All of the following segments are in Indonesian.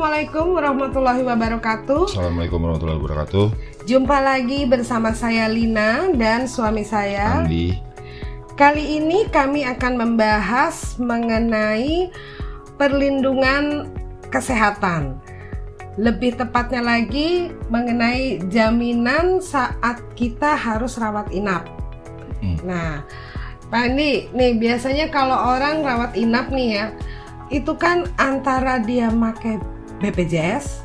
Assalamualaikum warahmatullahi wabarakatuh. Assalamualaikum warahmatullahi wabarakatuh. Jumpa lagi bersama saya Lina dan suami saya. Andi. Kali ini kami akan membahas mengenai perlindungan kesehatan. Lebih tepatnya lagi mengenai jaminan saat kita harus rawat inap. Hmm. Nah, Pak Andi, nih biasanya kalau orang rawat inap nih ya, itu kan antara dia pakai BPJS,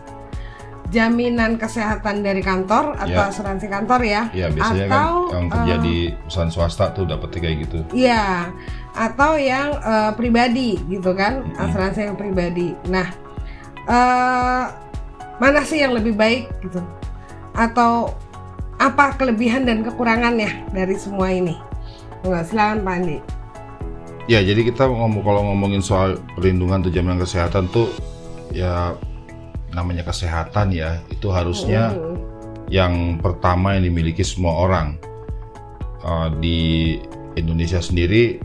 jaminan kesehatan dari kantor atau Ya. asuransi kantor ya, Ya biasanya atau kan yang kerja eh, di perusahaan swasta tuh dapetnya kayak gitu. Iya, atau yang eh, pribadi gitu kan, Mm-mm. asuransi yang pribadi. Nah, eh, mana sih yang lebih baik gitu? Atau apa kelebihan dan kekurangannya dari semua ini? Enggak, silakan Pak Andi. Ya jadi kita ngomong kalau ngomongin soal perlindungan tuh jaminan kesehatan tuh ya namanya kesehatan ya itu harusnya Mm. yang pertama yang dimiliki semua orang Uh, di Indonesia sendiri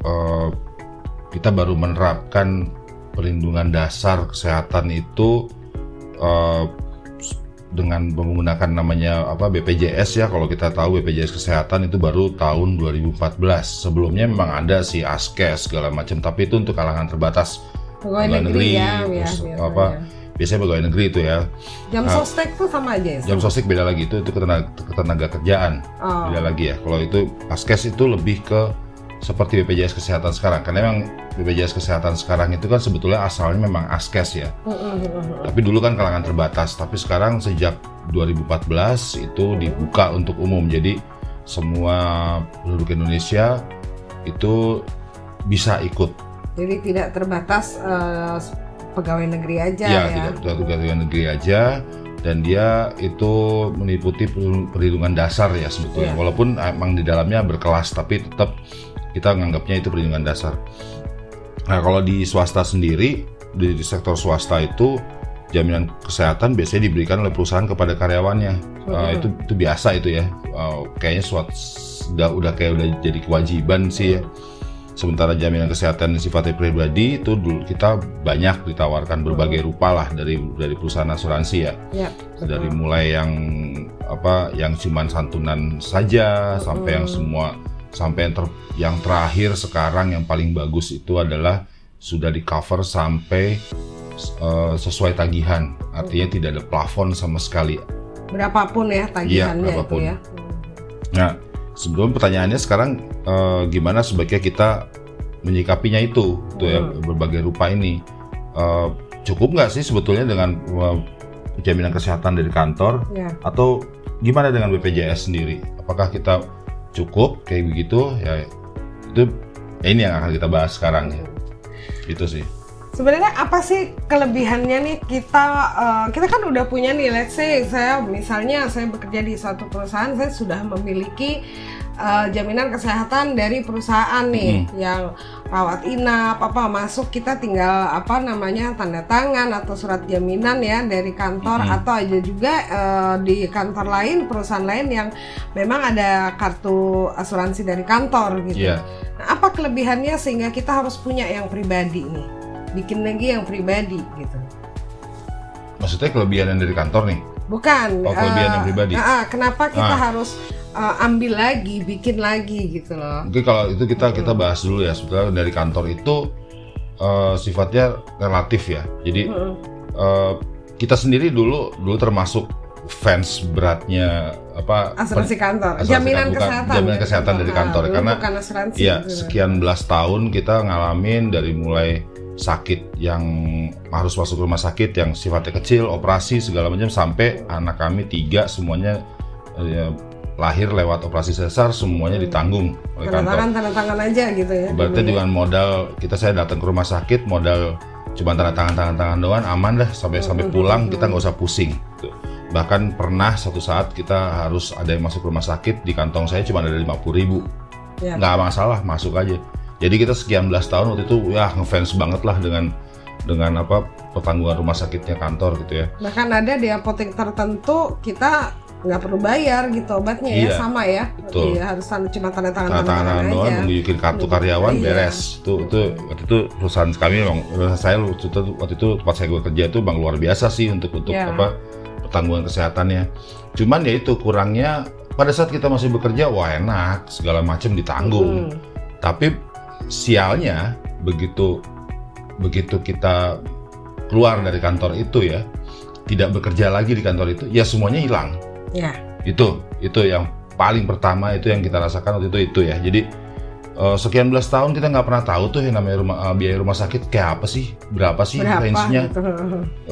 uh, kita baru menerapkan perlindungan dasar kesehatan itu uh, dengan menggunakan namanya apa BPJS ya kalau kita tahu BPJS kesehatan itu baru tahun 2014 sebelumnya memang ada sih askes segala macam tapi itu untuk kalangan terbatas Pegawai negeri, negeri, ya, ya, terus biasanya. apa, biasanya pegawai negeri itu ya Jam Ah. sostek tuh sama aja ya? jam sosik beda lagi itu itu ketenaga, ketenaga kerjaan Oh. beda lagi ya. Kalau itu Askes itu lebih ke seperti BPJS kesehatan sekarang. Karena memang BPJS kesehatan sekarang itu kan sebetulnya asalnya memang Askes ya. Tapi dulu kan kalangan terbatas. Tapi sekarang sejak 2014 itu dibuka untuk umum. Jadi semua penduduk Indonesia itu bisa ikut. Jadi tidak terbatas eh, pegawai negeri aja ya, ya. tidak tidak pegawai negeri aja. Dan dia itu meliputi perlindungan dasar ya sebetulnya. Iya. Walaupun emang di dalamnya berkelas, tapi tetap kita menganggapnya itu perlindungan dasar. Nah, kalau di swasta sendiri, di, di sektor swasta itu jaminan kesehatan biasanya diberikan oleh perusahaan kepada karyawannya. Uh, itu itu biasa itu ya. Uh, kayaknya suat udah udah kayak udah jadi kewajiban sih ya. Sementara jaminan kesehatan sifatnya pribadi itu dulu kita banyak ditawarkan berbagai rupa lah dari dari perusahaan asuransi ya Ya, betul. dari mulai yang apa yang cuman santunan saja sampai yang semua sampai yang, ter- yang terakhir sekarang yang paling bagus itu adalah sudah di cover sampai eh, sesuai tagihan artinya tidak ada plafon sama sekali berapapun ya tagihannya Iya, berapapun. itu ya. nah sebelum pertanyaannya sekarang eh, gimana sebaiknya kita menyikapinya itu tuh ya Hmm. berbagai rupa ini Eh, cukup nggak sih sebetulnya dengan eh, jaminan kesehatan dari kantor Ya. atau gimana dengan BPJS sendiri? Apakah kita cukup kayak begitu? Ya itu ya ini yang akan kita bahas sekarang ya. Itu sih. Sebenarnya apa sih kelebihannya nih kita eh, kita kan udah punya nih let's say saya misalnya saya bekerja di suatu perusahaan saya sudah memiliki eh, jaminan kesehatan dari perusahaan nih yang rawat inap apa masuk kita tinggal apa namanya tanda tangan atau surat jaminan ya dari kantor Mhm. atau aja juga eh, di kantor lain perusahaan lain yang memang ada kartu asuransi dari kantor gitu. Iya. Nah, apa kelebihannya sehingga kita harus punya yang pribadi nih? Bikin lagi yang pribadi gitu. Maksudnya kelebihan yang dari kantor nih? Bukan. Oh, kelebihan eh, yang pribadi. ah, ah, kenapa kita Ah. harus eh, ambil lagi, bikin lagi gitu loh? Mungkin kalau itu kita kita bahas dulu ya. Sebetulnya dari kantor itu eh, sifatnya relatif ya. Jadi Mm-mm. eh, kita sendiri dulu dulu termasuk fans beratnya apa Asuransi kantor, asuransi jaminan kan- bukan, kesehatan. jaminan ya, kesehatan dari kantor, dulu karena- bukan asuransi. Gitu. sekian belas tahun kita ngalamin dari mulai sakit yang harus masuk rumah sakit yang sifatnya kecil, operasi segala macam sampai anak kami tiga semuanya eh, lahir lewat operasi sesar semuanya ditanggung oleh Tanda kantor. tangan, tanda tangan aja gitu ya. Berarti dulu ya. dengan modal kita saya datang ke rumah sakit modal cuma tanda tangan tanda tangan doang aman dah sampai sampai pulang kita nggak usah pusing. Bahkan pernah satu saat kita harus ada yang masuk rumah sakit di kantong saya cuma ada lima puluh ribu Ya. nggak masalah masuk aja jadi kita sekian belas tahun waktu itu ya ngefans banget lah dengan dengan apa pertanggungan rumah sakitnya kantor gitu ya Bahkan ada di apotek tertentu kita nggak perlu bayar gitu obatnya ya Iya, sama ya betul. Iya, harus cuma tanda tangan tanda tangan doang aja nunjukin kartu karyawan Iya. beres itu itu waktu itu perusahaan kami memang perusahaan saya waktu itu waktu itu tempat saya kerja itu bang luar biasa sih untuk untuk Iya. apa pertanggungan kesehatannya cuman ya itu kurangnya pada saat kita masih bekerja wah enak segala macam ditanggung Hmm. tapi sialnya begitu begitu kita keluar dari kantor itu ya tidak bekerja lagi di kantor itu ya semuanya hilang. Ya. Itu itu yang paling pertama itu yang kita rasakan waktu itu itu ya. Jadi eh, sekian belas tahun kita nggak pernah tahu tuh yang namanya rumah eh, biaya rumah sakit kayak apa sih berapa sih berapa range-nya. gitu.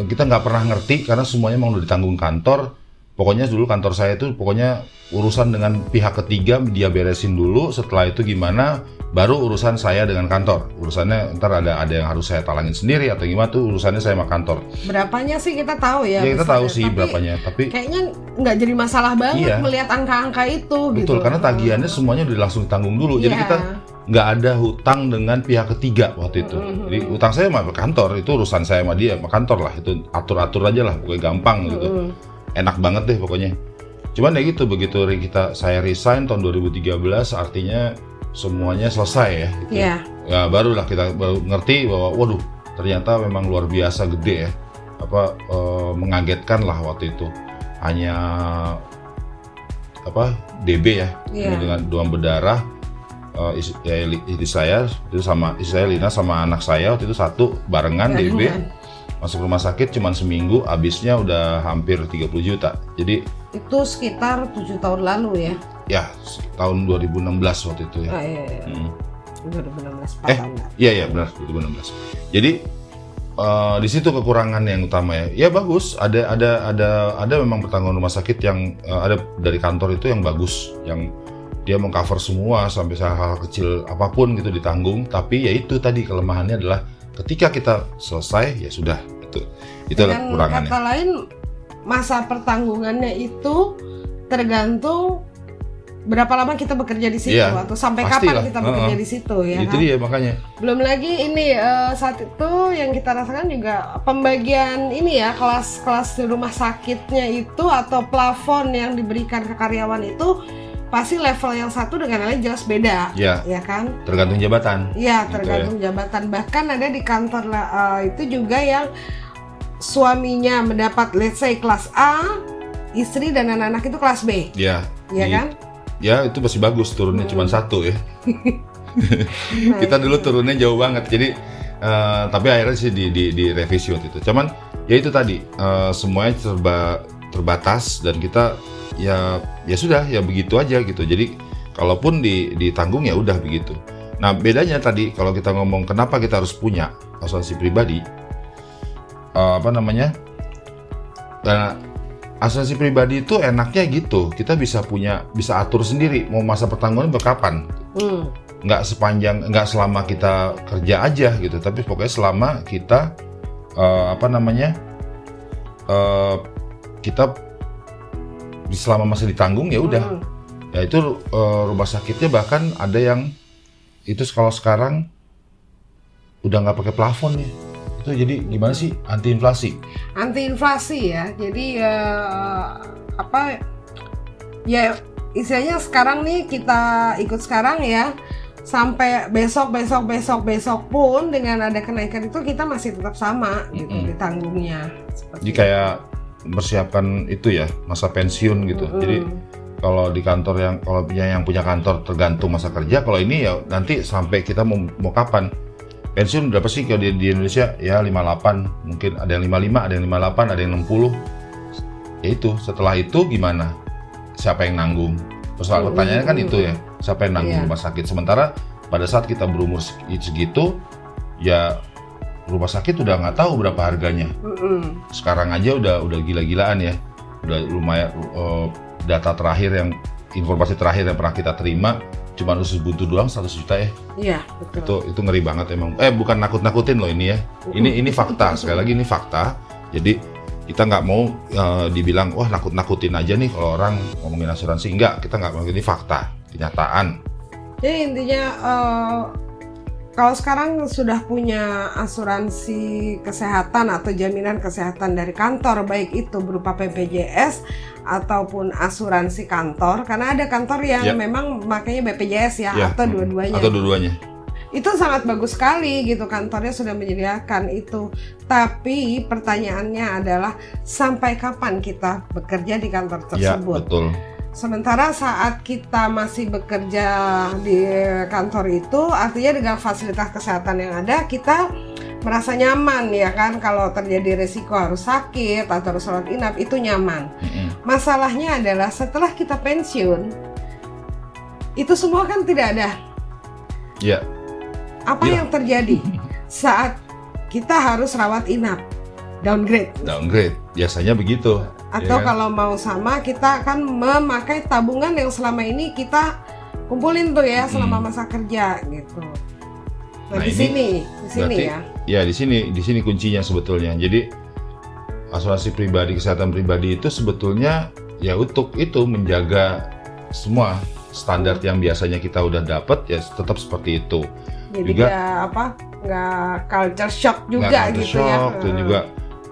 Eh, kita nggak pernah ngerti karena semuanya udah ditanggung kantor. Pokoknya dulu kantor saya itu pokoknya urusan dengan pihak ketiga dia beresin dulu setelah itu gimana baru urusan saya dengan kantor urusannya ntar ada ada yang harus saya talangin sendiri atau gimana tuh urusannya saya sama kantor berapanya sih kita tahu ya ya kita misalnya. tahu sih Tapi berapanya tapi kayaknya nggak jadi masalah banget Iya. melihat angka-angka itu betul gitu karena tagihannya semuanya udah langsung ditanggung dulu jadi Iya. kita nggak ada hutang dengan pihak ketiga waktu itu. Mhm. Jadi utang saya sama kantor itu urusan saya sama dia, sama kantor lah itu atur-atur aja lah, pokoknya gampang gitu. Mm-mm. Enak banget deh pokoknya. Cuman ya gitu begitu kita saya resign tahun 2013 artinya semuanya selesai ya. Gitu. Iya. Ya barulah kita baru ngerti bahwa waduh ternyata memang luar biasa gede ya. Apa eh, mengagetkan lah waktu itu. Hanya apa DB ya Iya. dengan demam berdarah ya, li- istri saya itu sama istri saya Lina sama anak saya waktu itu satu barengan DB masuk rumah sakit cuman seminggu habisnya udah hampir 30 juta jadi itu sekitar tujuh tahun lalu ya ya tahun 2016 waktu itu ya ah, iya, iya. Hmm. 2016 empat Eh. tahun. Iya iya benar 2016. Jadi eh, di situ kekurangan yang utama ya. Ya bagus, ada ada ada ada memang pertanggungan rumah sakit yang eh, ada dari kantor itu yang bagus, yang dia mengcover semua sampai hal-hal kecil apa pun gitu ditanggung. Tapi ya itu tadi kelemahannya adalah ketika kita selesai ya sudah itu itu adalah kekurangannya. kata lain masa pertanggungannya itu tergantung berapa lama kita bekerja di situ Iya, atau sampai pastilah. kapan kita bekerja Heeh. di situ ya itu kan? dia makanya. Belum lagi ini eh, saat itu yang kita rasakan juga pembagian ini ya kelas-kelas di rumah sakitnya itu atau plafon yang diberikan ke karyawan itu pasti level yang satu dengan yang lain jelas beda Ya ya kan? tergantung jabatan. Iya Gitu tergantung jabatan bahkan ada di kantor eh, itu juga yang suaminya mendapat let's say kelas A istri dan anak-anak itu kelas B Ya. ya di- kan? Ya itu masih bagus turunnya cuma satu ya. Kita dulu turunnya jauh banget. Jadi eh, tapi akhirnya sih di, di, di revisi waktu itu. Cuman ya itu tadi eh, semuanya serba terbatas dan kita ya ya sudah ya begitu aja gitu. Jadi kalaupun di, ditanggung ya udah begitu. Nah bedanya tadi kalau kita ngomong kenapa kita harus punya asuransi pribadi eh, apa namanya? Karena asuransi pribadi itu enaknya gitu kita bisa punya bisa atur sendiri mau masa pertanggungan berkapan Hmm. nggak sepanjang nggak selama kita kerja aja gitu tapi pokoknya selama kita eh, apa namanya eh, kita di- selama masih ditanggung ya udah Hmm. ya itu eh, rumah sakitnya bahkan ada yang itu kalau sekarang udah nggak pakai plafon ya itu jadi gimana sih? Anti inflasi anti inflasi ya. Jadi eh, apa ya istilahnya sekarang nih kita ikut sekarang ya. Sampai besok besok besok besok pun dengan ada kenaikan itu kita masih tetap sama gitu Mm-mm. ditanggungnya. Seperti jadi kayak mempersiapkan itu ya masa pensiun gitu. Mm-mm. jadi kalau di kantor yang kalau punya yang punya kantor tergantung masa kerja kalau ini ya nanti sampai kita mau, mau kapan pensiun berapa sih kalau di, di Indonesia? Ya 58 mungkin ada yang 55 ada yang 58 ada yang 60 ya itu setelah itu gimana? Siapa yang nanggung? Persoalan pertanyaannya kan itu ya siapa yang nanggung Iya. rumah sakit? Sementara pada saat kita berumur seg- segitu ya rumah sakit udah nggak tahu berapa harganya. Sekarang aja udah udah gila-gilaan ya. Udah lumayan eh, data terakhir yang informasi terakhir yang pernah kita terima cuma usus buntu doang 100 juta ya? Iya betul. Itu itu ngeri banget emang. Eh bukan nakut-nakutin loh ini ya. Ini ini fakta. Sekali lagi ini fakta. Jadi kita nggak mau eh, dibilang wah nakut-nakutin aja nih kalau orang ngomongin asuransi. Enggak kita nggak mau. Ini fakta kenyataan. Jadi intinya eh, kalau sekarang sudah punya asuransi kesehatan atau jaminan kesehatan dari kantor, baik itu berupa BPJS ataupun asuransi kantor, karena ada kantor yang Ya. memang makanya BPJS ya, Ya, atau mm, dua-duanya. Atau dua-duanya. itu sangat bagus sekali gitu kantornya sudah menyediakan itu. Tapi pertanyaannya adalah sampai kapan kita bekerja di kantor Ya, tersebut? betul. Sementara saat kita masih bekerja di kantor itu, artinya dengan fasilitas kesehatan yang ada, kita merasa nyaman ya kan. Kalau terjadi resiko harus sakit atau harus sholat inap itu nyaman. Masalahnya adalah setelah kita pensiun, itu semua kan tidak ada. Ya, Apa Iya. yang terjadi saat kita harus rawat inap, downgrade? downgrade. Biasanya begitu. Atau ya kan? kalau mau sama kita akan memakai tabungan yang selama ini kita kumpulin tuh ya selama masa kerja gitu. Nah, Nah, di ini sini, di sini berarti- ya. Ya di sini di sini kuncinya sebetulnya. Jadi asuransi pribadi kesehatan pribadi itu sebetulnya ya untuk itu menjaga semua standar yang biasanya kita udah dapat ya tetap seperti itu. Jadi juga- nggak apa nggak culture shock juga culture gitu ya. shock, dan juga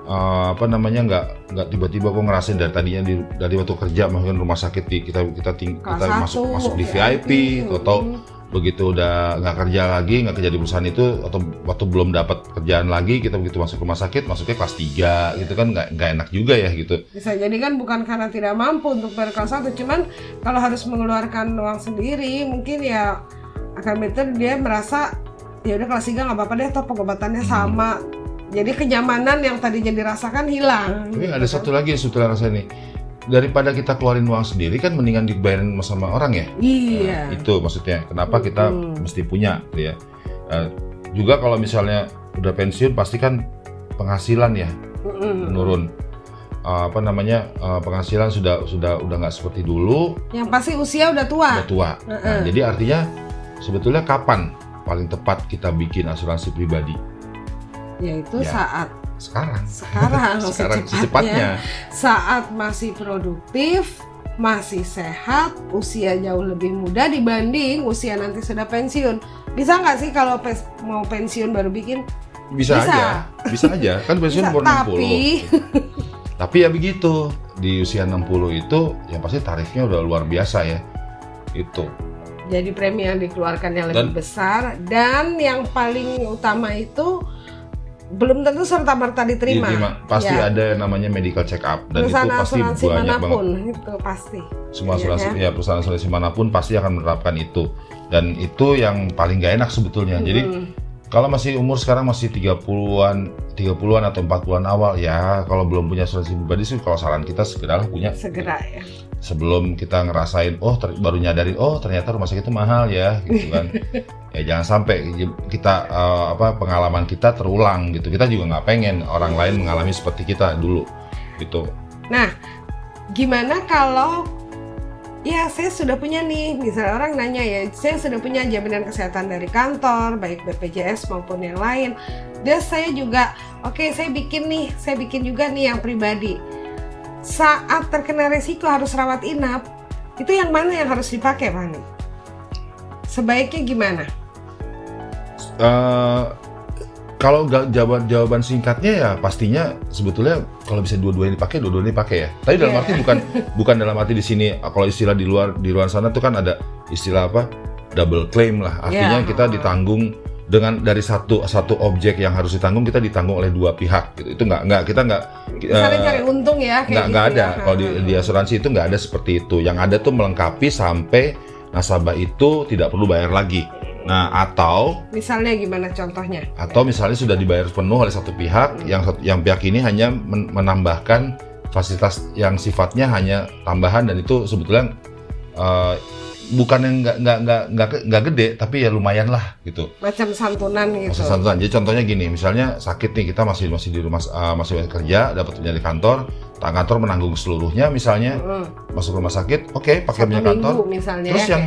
uh, apa namanya nggak nggak tiba-tiba kok ngerasain dari tadinya di, dari waktu kerja mungkin rumah sakit di, kita kita ting, kita masuk satu, masuk di VIP atau Hmm. begitu udah nggak kerja lagi nggak kerja di perusahaan itu atau waktu belum dapat kerjaan lagi kita begitu masuk rumah sakit masuknya kelas 3 gitu kan nggak nggak enak juga ya gitu bisa jadi kan bukan karena tidak mampu untuk bayar kelas satu cuman kalau harus mengeluarkan uang sendiri mungkin ya akan better dia merasa ya udah kelas 3 nggak apa-apa deh toh pengobatannya Hmm. Jadi kenyamanan yang tadinya dirasakan hilang. Tapi ada satu lagi yang sebetulnya rasa nih. Daripada kita keluarin uang sendiri kan mendingan dibayarin sama orang ya? Iya. Nah, itu maksudnya. Kenapa kita Hmm. mesti punya gitu ya? Eh, juga kalau misalnya udah pensiun pasti kan penghasilan ya Mm-mm. menurun. Eh, apa namanya? Eh, penghasilan sudah sudah udah nggak seperti dulu. Yang pasti usia udah tua. Udah tua. Nah, jadi artinya sebetulnya kapan paling tepat kita bikin asuransi pribadi yaitu Ya. saat sekarang sekarang, sekarang secepatnya. secepatnya saat masih produktif, masih sehat, usia jauh lebih muda dibanding usia nanti sudah pensiun. Bisa nggak sih kalau pes- mau pensiun baru bikin? bisa, Bisa. aja bisa aja kan pensiun Bisa, umur 60 tapi Tapi ya begitu di usia 60 itu yang pasti tarifnya udah luar biasa ya. Itu. jadi premi yang dikeluarkan yang lebih Dan- besar dan yang paling utama itu belum tentu serta merta diterima. Diterima. Pasti Ya. ada namanya medical check up dan itu Perusahaan pasti asuransi banyak mana pun banget. itu pasti. Semua Iya, asuransi kan? ya perusahaan asuransi mana pun pasti akan menerapkan itu. Dan itu yang paling gak enak sebetulnya. Jadi Mm. Kalau masih umur sekarang masih 30-an, 30-an atau 40-an awal ya. Kalau belum punya asuransi pribadi sih kalau saran kita segeralah punya. Segera ya. sebelum kita ngerasain oh ter- baru nyadarin oh ternyata rumah sakit itu mahal ya gitu kan. Ya jangan sampai kita eh, apa pengalaman kita terulang gitu. Kita juga nggak pengen orang lain mengalami seperti kita dulu gitu. Nah, gimana kalau ya saya sudah punya nih, misalnya orang nanya ya, saya sudah punya jaminan kesehatan dari kantor, baik BPJS maupun yang lain. Dan saya juga, oke saya bikin nih, saya bikin juga nih yang pribadi. Saat terkena resiko harus rawat inap, itu yang mana yang harus dipakai, Pak? Sebaiknya gimana? Eh, kalau ga- jawaban jawaban singkatnya ya pastinya sebetulnya kalau bisa dua-duanya dipakai dua-duanya dipakai ya. Tapi dalam Iya. arti bukan bukan dalam arti di sini kalau istilah di luar di luar sana tuh kan ada istilah apa? Double claim lah. Artinya Iya. kita ditanggung dengan dari satu satu objek yang harus ditanggung kita ditanggung oleh dua pihak gitu. Itu nggak nggak kita nggak eh, cari untung ya, nggak nggak gitu ada. ya. kalau di, di asuransi itu nggak ada seperti itu. Yang ada tuh melengkapi sampai nasabah itu tidak perlu bayar lagi nah atau Misalnya gimana contohnya? atau misalnya sudah dibayar penuh oleh satu pihak yang satu- yang pihak ini hanya men- menambahkan fasilitas yang sifatnya hanya tambahan dan itu sebetulnya eh, bukan yang nggak nggak nggak nggak nggak gede tapi ya lumayan lah gitu Macam santunan gitu. Masih santunan. Jadi contohnya gini, misalnya sakit nih kita masih masih di rumah eh, masih kerja, dapat punya di kantor, tak kantor menanggung seluruhnya misalnya Mm. masuk rumah sakit, oke pakai Satu punya kantor. minggu misalnya Terus ya, yang.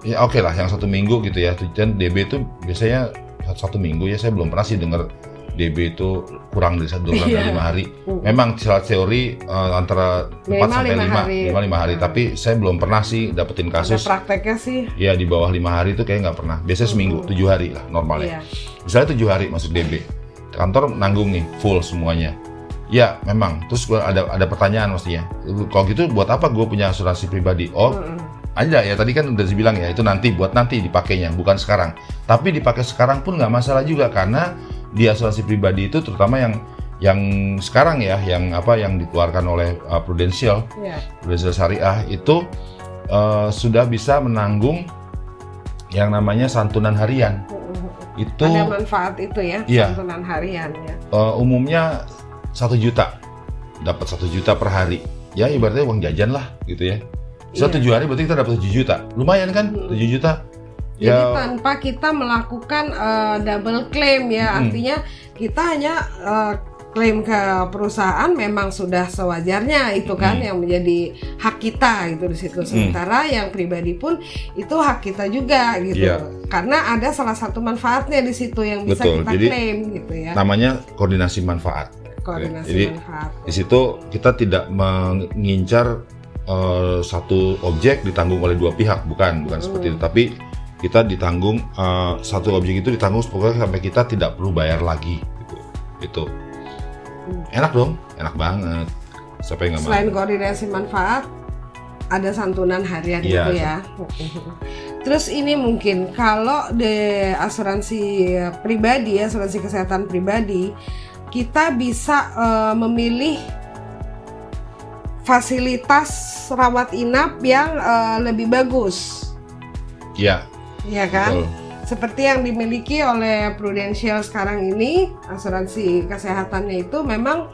Ya oke lah yang satu minggu gitu ya. Dan DB itu biasanya satu minggu ya saya belum pernah sih dengar DB itu kurang dari satu bulan Iya. lima hari. Mm. Memang secara teori eh, antara 4 Minimal sampai lima 5 hari. lima, lima hari. Hmm. Tapi saya belum pernah sih dapetin Ada kasus prakteknya sih. ya di bawah lima hari itu kayak nggak pernah. Biasanya seminggu, Mm. tujuh hari lah normalnya. Iya. Misalnya tujuh hari masuk DB, kantor nanggung nih full semuanya. Ya memang. Terus gua ada ada pertanyaan mestinya. Kalau gitu buat apa gue punya asuransi pribadi? Oh Mm-mm. Ada ya tadi kan udah dibilang ya itu nanti buat nanti dipakainya bukan sekarang. Tapi dipakai sekarang pun nggak masalah juga karena di asuransi pribadi itu terutama yang yang sekarang ya yang apa yang dikeluarkan oleh uh, Prudential Iya. Prudential Syariah itu uh, sudah bisa menanggung yang namanya santunan harian. Mm-mm. Itu Ada manfaat itu ya, Iya. santunan harian ya. uh, umumnya satu juta dapat satu juta per hari ya ibaratnya uang jajan lah gitu ya bisa Iya. tujuh hari berarti kita dapat tujuh juta lumayan kan Mm. tujuh juta Jadi ya tanpa kita melakukan eh, double claim ya, Mm. artinya kita hanya eh, klaim ke perusahaan memang sudah sewajarnya itu kan Mm. yang menjadi hak kita gitu di situ. Sementara yang pribadi pun itu hak kita juga gitu. Iya. Karena ada salah satu manfaatnya di situ yang bisa Betul, kita jadi klaim gitu ya. namanya koordinasi manfaat Koordinasi jadi, manfaat. di situ kita tidak mengincar uh, satu objek ditanggung oleh dua pihak bukan bukan seperti Hmm. itu tapi kita ditanggung uh, satu objek itu ditanggung pokoknya sampai kita tidak perlu bayar lagi gitu itu Hmm. enak dong enak banget siapa yang nggak mau Selain koordinasi manfaat, ada santunan harian Iya. gitu ya. Terus ini mungkin kalau di asuransi pribadi, asuransi kesehatan pribadi, kita bisa eh, memilih fasilitas rawat inap yang eh, lebih bagus, Iya, ya kan? betul. Seperti yang dimiliki oleh Prudential sekarang ini, asuransi kesehatannya itu memang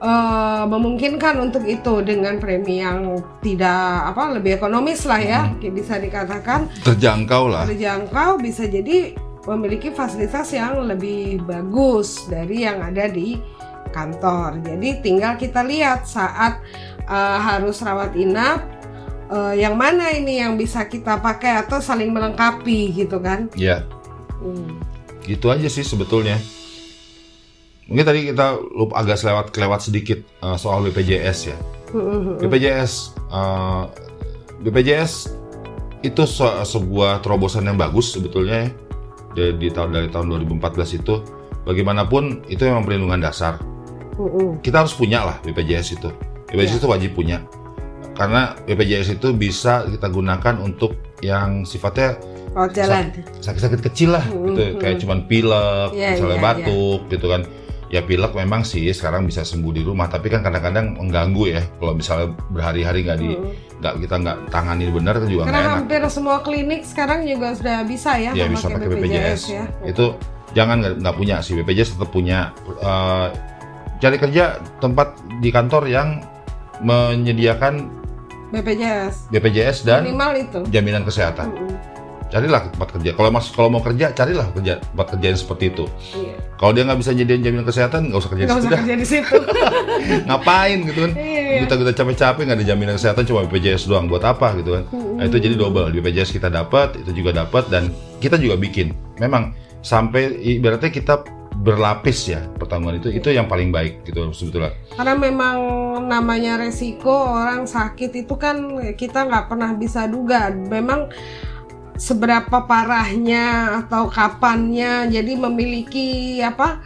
eh, memungkinkan untuk itu dengan premi yang tidak apa lebih ekonomis lah ya, bisa dikatakan Terjangkau lah. terjangkau, bisa jadi memiliki fasilitas yang lebih bagus dari yang ada di kantor. Jadi tinggal kita lihat saat eh, harus rawat inap. eh, yang mana ini yang bisa kita pakai atau saling melengkapi gitu kan? Iya, Hmm. gitu aja sih sebetulnya. Mungkin tadi kita lupa agak selewat kelewat sedikit uh, soal BPJS ya. Hmm. BPJS, uh, BPJS itu se- sebuah terobosan yang bagus sebetulnya ya. Dari, di tahun dari tahun 2014 itu. Bagaimanapun itu memang perlindungan dasar. Kita harus punya lah BPJS itu. BPJS Iya. itu wajib punya. Karena BPJS itu bisa kita gunakan untuk yang sifatnya jalan. sakit-sakit kecil lah Hmm, gitu kayak cuman pilek Iya, misalnya iya, batuk gitu kan ya pilek memang sih sekarang bisa sembuh di rumah tapi kan kadang-kadang mengganggu ya kalau misalnya berhari-hari nggak di nggak kita nggak tangani benar kan juga Karena nggak enak hampir semua klinik sekarang juga sudah bisa ya, ya bisa pakai BPJS, ya. itu jangan nggak punya sih BPJS tetap punya Eh, cari kerja tempat di kantor yang menyediakan BPJS. BPJS dan Minimal itu. jaminan kesehatan Mm-mm. carilah tempat kerja kalau mas kalau mau kerja carilah kerja tempat kerja yang seperti itu Iya. kalau dia nggak bisa nyediain jaminan kesehatan nggak usah kerja di Nggak situ usah dah. kerja di situ. ngapain gitu kan Iya. kita kita capek-capek nggak ada jaminan kesehatan cuma BPJS doang buat apa gitu kan nah itu jadi double di BPJS kita dapat itu juga dapat dan kita juga bikin memang sampai ibaratnya kita berlapis ya pertanggungan itu itu yang paling baik gitu sebetulnya Karena memang namanya resiko orang sakit itu kan kita nggak pernah bisa duga. Memang seberapa parahnya atau kapannya. Jadi memiliki apa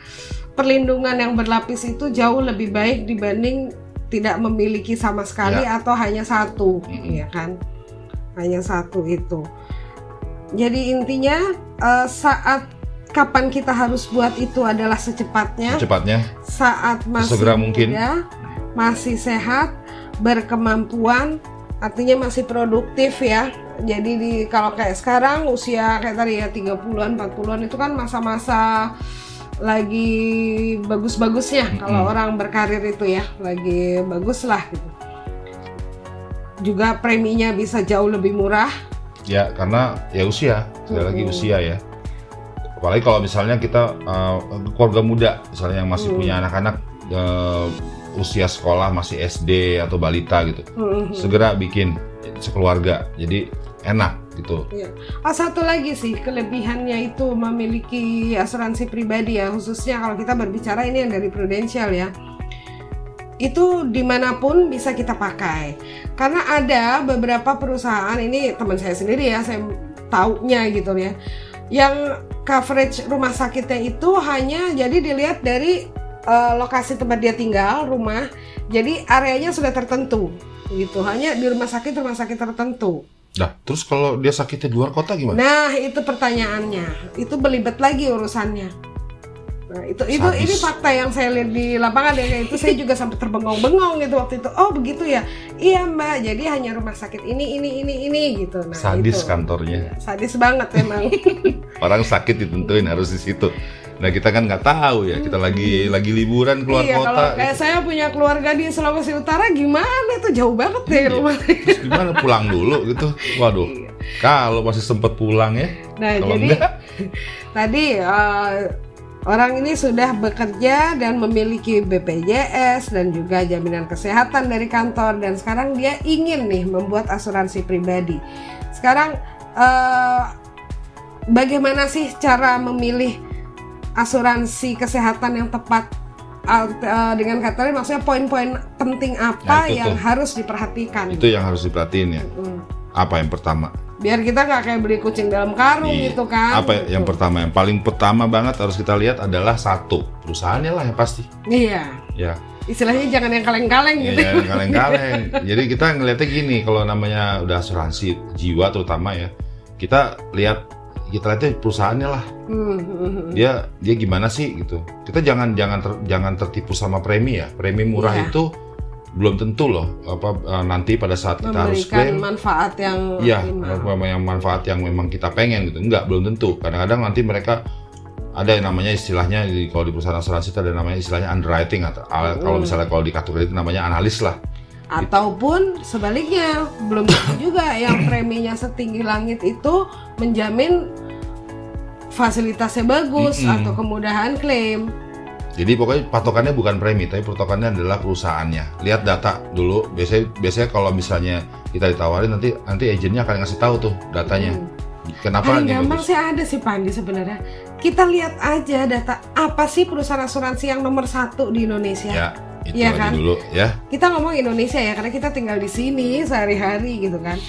perlindungan yang berlapis itu jauh lebih baik dibanding tidak memiliki sama sekali atau hanya satu, Mm-mm. ya kan? Hanya satu itu. Jadi intinya eh, saat kapan kita harus buat itu adalah secepatnya cepatnya saat masih Sesegera mungkin. muda, masih sehat, berkemampuan, artinya masih produktif ya. Jadi di kalau kayak sekarang usia kayak tadi ya 30-an, 40-an itu kan masa-masa lagi bagus-bagusnya kalau Mm-mm. orang berkarir itu ya, lagi bagus lah gitu. Juga preminya bisa jauh lebih murah. ya karena ya usia sekali lagi Mm-mm. usia ya apalagi kalau misalnya kita uh, keluarga muda misalnya yang masih Mm. punya anak-anak uh, usia sekolah masih SD atau balita gitu Mhm. segera bikin sekeluarga jadi enak gitu. Iya. Ah, satu lagi sih kelebihannya itu memiliki asuransi pribadi ya khususnya kalau kita berbicara ini yang dari prudensial ya itu di mana pun bisa kita pakai karena ada beberapa perusahaan ini teman saya sendiri ya saya taunya gitu ya yang coverage rumah sakitnya itu hanya jadi dilihat dari uh, lokasi tempat dia tinggal rumah jadi areanya sudah tertentu gitu hanya di rumah sakit rumah sakit tertentu Nah, terus kalau dia sakitnya di luar kota gimana? Nah, itu pertanyaannya. Itu belibet lagi urusannya. Nah, itu itu Sadis. ini fakta yang saya lihat di lapangan ya itu saya juga sampai terbengong-bengong gitu waktu itu. Oh, begitu ya. Iya, Mbak. Jadi hanya rumah sakit ini ini ini ini gitu. Nah, Sadis itu. kantornya. Sadis banget emang. Orang sakit ditentuin harus di situ. Nah kita kan nggak tahu ya. Kita lagi lagi liburan keluar iya, kota. kalau kayak saya punya keluarga di Sulawesi Utara gimana itu jauh banget deh Iya. rumah. Terus gimana pulang dulu gitu? Waduh. Kalau masih sempet pulang ya. Nah, Kalau jadi enggak, tadi eh, orang ini sudah bekerja dan memiliki BPJS dan juga jaminan kesehatan dari kantor dan sekarang dia ingin nih membuat asuransi pribadi. Sekarang eh, bagaimana sih cara memilih asuransi kesehatan yang tepat? Eh, dengan kata lain maksudnya poin-poin penting apa itu yang tuh. harus diperhatikan? itu yang harus diperhatiin ya. Hmm. Apa yang pertama? Biar kita nggak kayak beli kucing dalam karung Iya. gitu kan? Apa yang Gitu. pertama? Yang paling pertama banget harus kita lihat adalah satu perusahaannya lah yang pasti. Iya. Ya. istilahnya jangan yang kaleng-kaleng Ya, gitu. jangan kaleng-kaleng. Jadi kita ngeliatnya gini, kalau namanya udah asuransi jiwa terutama ya, kita lihat kita lihatnya perusahaannya lah. Hmm, hmm, hmm. Dia dia gimana sih gitu. Kita jangan jangan ter- jangan tertipu sama premi ya. Premi murah Iya. itu belum tentu loh apa eh, nanti pada saat kita harus klaim manfaat yang Iya, optimal. yang manfaat yang memang kita pengen gitu. Enggak, belum tentu. Kadang-kadang nanti mereka ada yang namanya istilahnya di, kalau di perusahaan asuransi itu ada namanya istilahnya underwriting atau al- kalau Hmm. misalnya kalau di kartu kredit namanya analis lah. Ataupun sebaliknya, belum tentu juga yang preminya setinggi langit itu menjamin fasilitasnya bagus Mm-mm. atau kemudahan klaim. Jadi pokoknya patokannya bukan premi, tapi patokannya adalah perusahaannya. Lihat data dulu. Biasanya biasanya kalau misalnya kita ditawarin nanti nanti agennya akan ngasih tahu tuh datanya. Hmm. Kenapa Paling gampang sih ada sih Pandi sebenarnya. Kita lihat aja data apa sih perusahaan asuransi yang nomor satu di Indonesia. Ya, itu Iya kan? dulu ya. Kita ngomong Indonesia ya karena kita tinggal di sini sehari-hari gitu kan.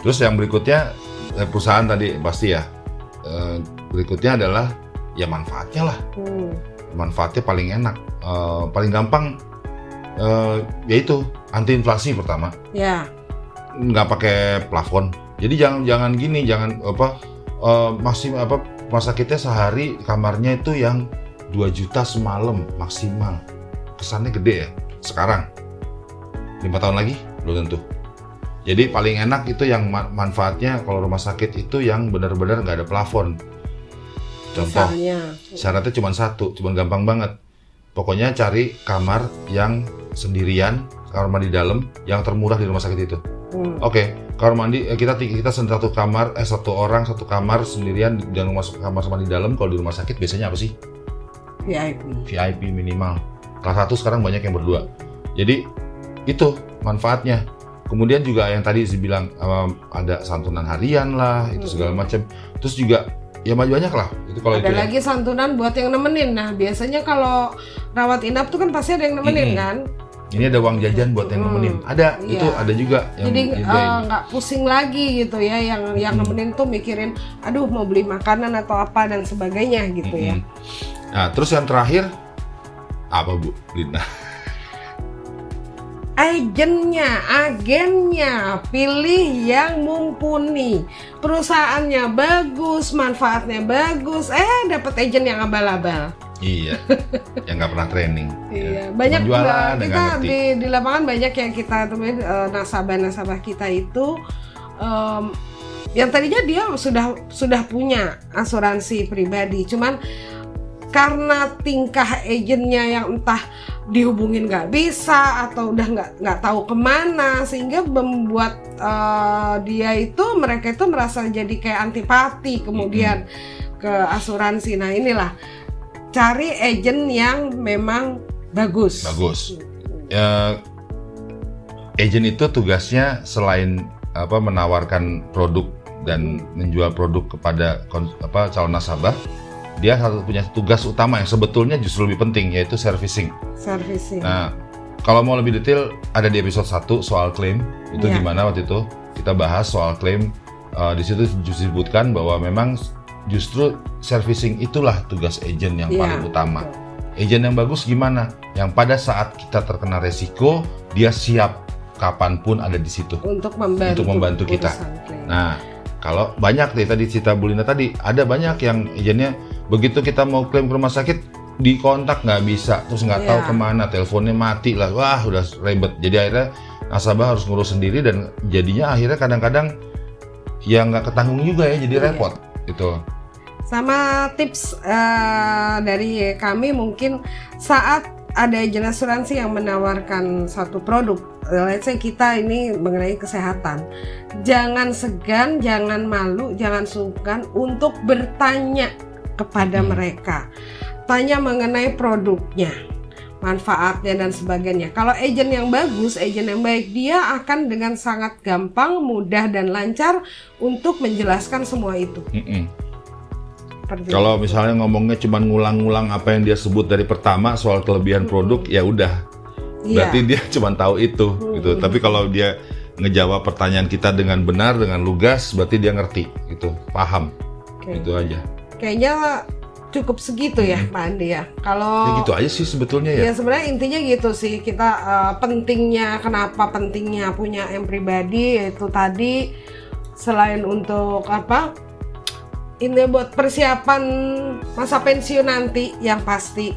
Terus yang berikutnya eh, perusahaan tadi pasti ya. Eh, berikutnya adalah ya manfaatnya lah. Hmm. Manfaatnya paling enak, Eh, paling gampang eh, yaitu anti inflasi pertama. Ya. nggak pakai plafon. Jadi jangan jangan gini, jangan apa eh, masih apa masa kita sehari kamarnya itu yang 2 juta semalam maksimal. Kesannya gede ya. Sekarang lima tahun lagi belum tentu. Jadi paling enak itu yang ma- manfaatnya kalau rumah sakit itu yang benar-benar nggak ada plafon. Contoh, Misalnya. syaratnya cuma satu, cuma gampang banget. Pokoknya cari kamar yang sendirian, kamar mandi dalam yang termurah di rumah sakit itu. Hmm. Oke, kamar mandi eh, kita kita satu kamar eh satu orang satu kamar sendirian jangan masuk kamar mandi dalam kalau di rumah sakit biasanya apa sih? VIP. VIP minimal. Kelas satu sekarang banyak yang berdua. Jadi itu manfaatnya. Kemudian juga yang tadi saya bilang em, ada santunan harian lah, itu segala macam. Terus juga ya maju banyak lah. Itu kalau itu Ada ya. lagi santunan buat yang nemenin. Nah, biasanya kalau rawat inap tuh kan pasti ada yang nemenin Mm-mm. kan. Ini ada uang jajan buat yang Hmm, nemenin. Ada, iya. itu ada juga yang Jadi eh, nggak pusing lagi gitu ya yang yang nemenin tuh mikirin aduh mau beli makanan atau apa dan sebagainya gitu ya. Mm-mm. Nah, terus yang terakhir apa Bu Linda? Agennya, agennya, pilih yang mumpuni. Perusahaannya bagus, manfaatnya bagus. Eh, dapat agen yang abal-abal. iya, yang nggak pernah training. Iya, Ya. banyak yang kita di di lapangan banyak yang kita temuin eh, nasabah-nasabah kita itu em, yang tadinya dia sudah sudah punya asuransi pribadi, cuman karena tingkah agennya yang entah dihubungin nggak bisa atau udah nggak nggak tahu ke mana sehingga membuat eh, dia itu mereka itu merasa jadi kayak antipati kemudian ke asuransi. Nah inilah cari agen yang memang bagus. Bagus. Ya, agent itu tugasnya selain apa menawarkan produk dan menjual produk kepada apa calon nasabah, dia harus punya tugas utama yang sebetulnya justru lebih penting yaitu servicing. servicing. Nah, kalau mau lebih detail ada di episode 1 soal klaim. Itu Iya. di mana waktu itu kita bahas soal klaim. Uh, di situ disebutkan bahwa memang justru servicing itulah tugas agent yang Iya, paling utama. betul. Agent yang bagus gimana? Yang pada saat kita terkena resiko, dia siap kapan pun ada di situ. Untuk membantu, Untuk membantu kita. Nah, kalau banyak nih tadi cerita Bulina tadi, ada banyak yang agentnya begitu kita mau klaim ke rumah sakit dikontak nggak bisa, terus nggak tahu Iya. ke mana, teleponnya mati lah, wah udah ribet. Jadi akhirnya nasabah harus ngurus sendiri dan jadinya akhirnya kadang-kadang ya nggak ketanggung juga ya, jadi Iya. repot itu. Sama tips eh, dari kami mungkin saat ada agen asuransi yang menawarkan satu produk, let's say kita ini mengenai kesehatan, jangan segan, jangan malu, jangan sungkan untuk bertanya kepada Hmm. mereka, tanya mengenai produknya, manfaatnya dan sebagainya. Kalau agent yang bagus, agent yang baik, dia akan dengan sangat gampang, mudah dan lancar untuk menjelaskan semua itu. Seperti Kalau misalnya ngomongnya cuma ngulang-ngulang apa yang dia sebut dari pertama soal kelebihan produk, ya udah Iya. berarti dia cuma tahu itu gitu. Tapi kalau dia ngejawab pertanyaan kita dengan benar dengan lugas, berarti dia ngerti gitu, paham. Oke. Itu aja. Kayaknya cukup segitu ya, Pak Andi ya. Kalau Ya gitu aja sih sebetulnya ya ya. sebenarnya intinya gitu sih. Kita eh, pentingnya kenapa pentingnya punya M pribadi yaitu tadi selain untuk apa? Ini buat persiapan masa pensiun nanti yang pasti.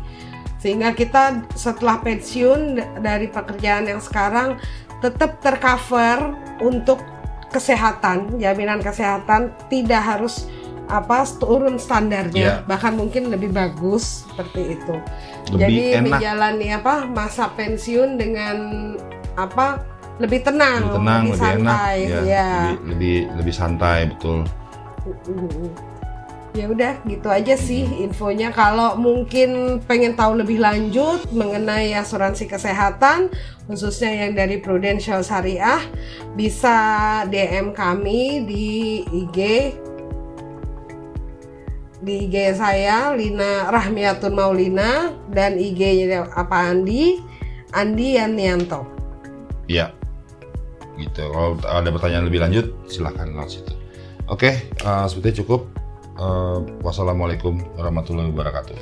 Sehingga kita setelah pensiun dari pekerjaan yang sekarang tetap tercover untuk kesehatan, jaminan kesehatan tidak harus apa turun standarnya, Iya. bahkan mungkin lebih bagus seperti itu. Lebih Jadi enak. menjalani apa masa pensiun dengan apa lebih tenang, Lebih tenang, lebih, enak, santai, ya, ya. lebih, lebih lebih santai betul. Ya udah gitu aja sih infonya. Kalau mungkin pengen tahu lebih lanjut mengenai asuransi kesehatan khususnya yang dari Prudential Syariah bisa DM kami di IG di IG saya Lina Rahmiatun Maulina dan IG-nya apa Andi Andi Yanianto. Iya. Gitu. Kalau ada pertanyaan lebih lanjut, silahkan lewat situ. Oke, eh, sepertinya cukup. Eh, wassalamualaikum warahmatullahi wabarakatuh.